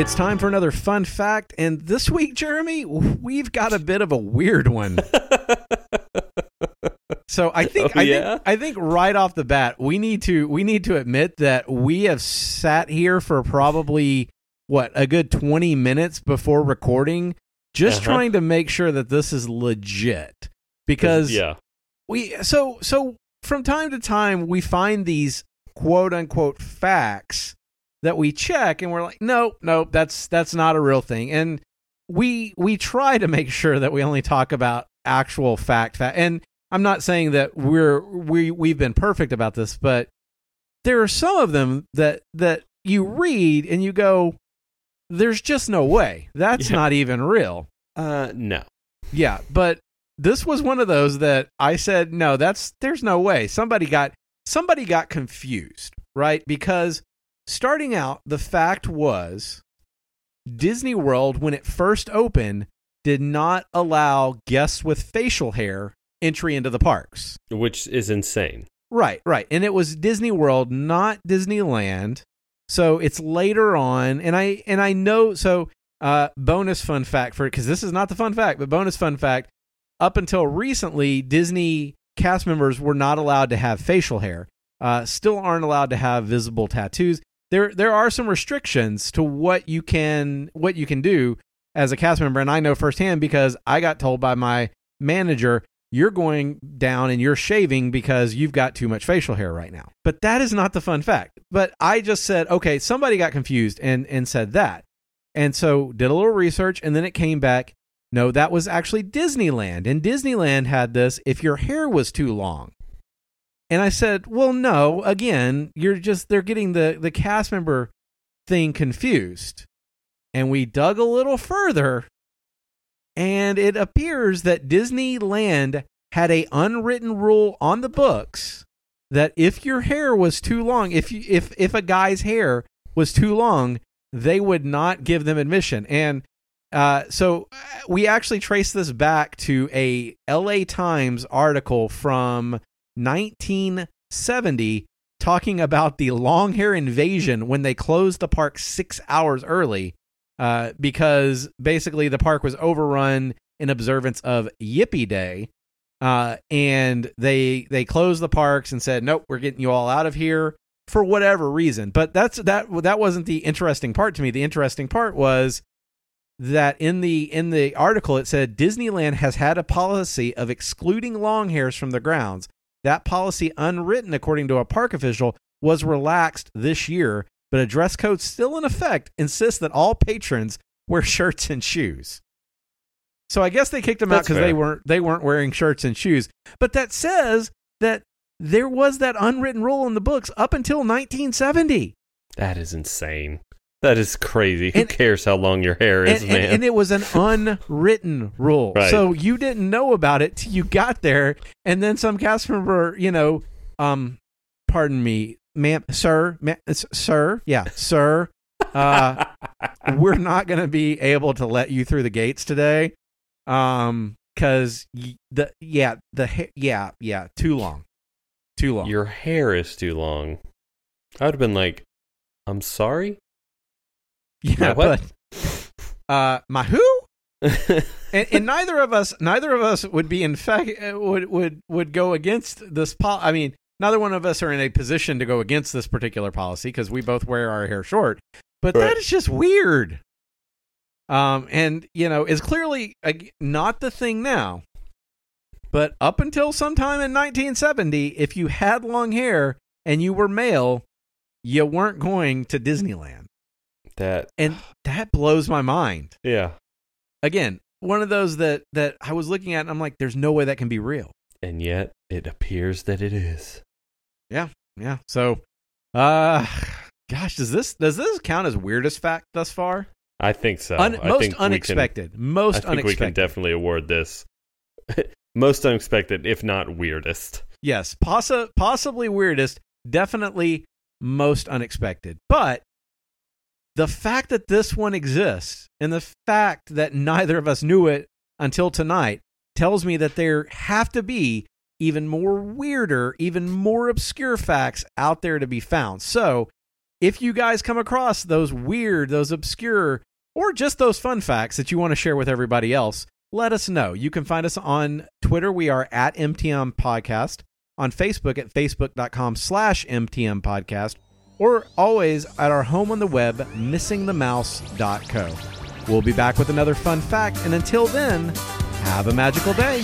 It's time for another fun fact, and this week, Jeremy, we've got a bit of a weird one. So I think Oh, I yeah? think I think right off the bat we need to we need to admit that we have sat here for probably what a good 20 minutes before recording just Uh-huh. trying to make sure that this is legit because yeah, we so so from time to time we find these quote unquote facts that we check and we're like no no that's that's not a real thing and we we try to make sure that we only talk about actual fact fact and I'm not saying that we're we we've been perfect about this but there are some of them that that you read and you go there's just no way that's Yeah. not even real uh, no, yeah, but this was one of those that I said, no, that's there's no way. Somebody got somebody got confused, right? Because starting out, the fact was Disney World when it first opened did not allow guests with facial hair entry into the parks. which is insane. Right, right. And it was Disney World, not Disneyland. So it's later on and I and I know so uh bonus fun fact for cuz this is not the fun fact, but bonus fun fact up until recently Disney cast members were not allowed to have facial hair. Uh still aren't allowed to have visible tattoos. There there are some restrictions to what you can what you can do as a cast member and I know firsthand because I got told by my manager you're going down and you're shaving because you've got too much facial hair right now. But that is not the fun fact. But I just said, okay, somebody got confused and and said that. And so did a little research and then it came back, no, that was actually Disneyland. And Disneyland had this if your hair was too long. And I said, well, no, again, you're just they're getting the the cast member thing confused. And we dug a little further and it appears that Disneyland had a unwritten rule on the books that if your hair was too long, if you, if if a guy's hair was too long, they would not give them admission. And uh, so uh, we actually traced this back to a L.A. Times article from 1970 talking about the long hair invasion when they closed the park six hours early uh, because basically the park was overrun in observance of Yippie Day, uh, and they they closed the parks and said, "Nope, we're getting you all out of here." For whatever reason, but that's that. That wasn't the interesting part to me. The interesting part was that in the in the article it said Disneyland has had a policy of excluding long hairs from the grounds. That policy, unwritten according to a park official, was relaxed this year, but a dress code still in effect insists that all patrons wear shirts and shoes. So I guess they kicked them out because they weren't they weren't wearing shirts and shoes. But that says that there was that unwritten rule in the books up until 1970. That is insane. That is crazy. Who And- cares how long your hair is, and, and, man? and it was an unwritten rule. Right. So you didn't know about it till you got there, and then some cast member, you know, um, pardon me, ma'am, sir, ma- sir, yeah, sir, uh, we're not going to be able to let you through the gates today, um, because the yeah the ha- yeah yeah too long, too long. your hair is too long. I would have been like, I'm sorry? Yeah, but uh, my who? and, and neither of us neither of us would be in fact uh, would would would go against this pol- i mean neither one of us are in a position to go against this particular policy because we both wear our hair short. But Right. that is just weird. Um and you know is clearly uh, not the thing now. But up until sometime in 1970 if you had long hair and you were male you weren't going to disneyland that, and that blows my mind yeah. again one of those that that i was looking at and i'm like there's no way that can be real And yet, it appears that it is. yeah Yeah. so uh gosh does this does this count as weirdest fact thus far I think so. Un- I most think we can- unexpected most I think we can unexpected definitely award this most unexpected, if not weirdest. yes possi- possibly weirdest definitely most unexpected but the fact that this one exists and the fact that neither of us knew it until tonight tells me that there have to be even more weirder, even more obscure facts out there to be found. So, if you guys come across those weird, those obscure, or just those fun facts that you want to share with everybody else, let us know. You can find us on Twitter. We are at MTM Podcast. On Facebook at facebook.com slash MTM Podcast. Or always at our home on the web, missingthemouse.co. We'll be back with another fun fact. And until then, have a magical day.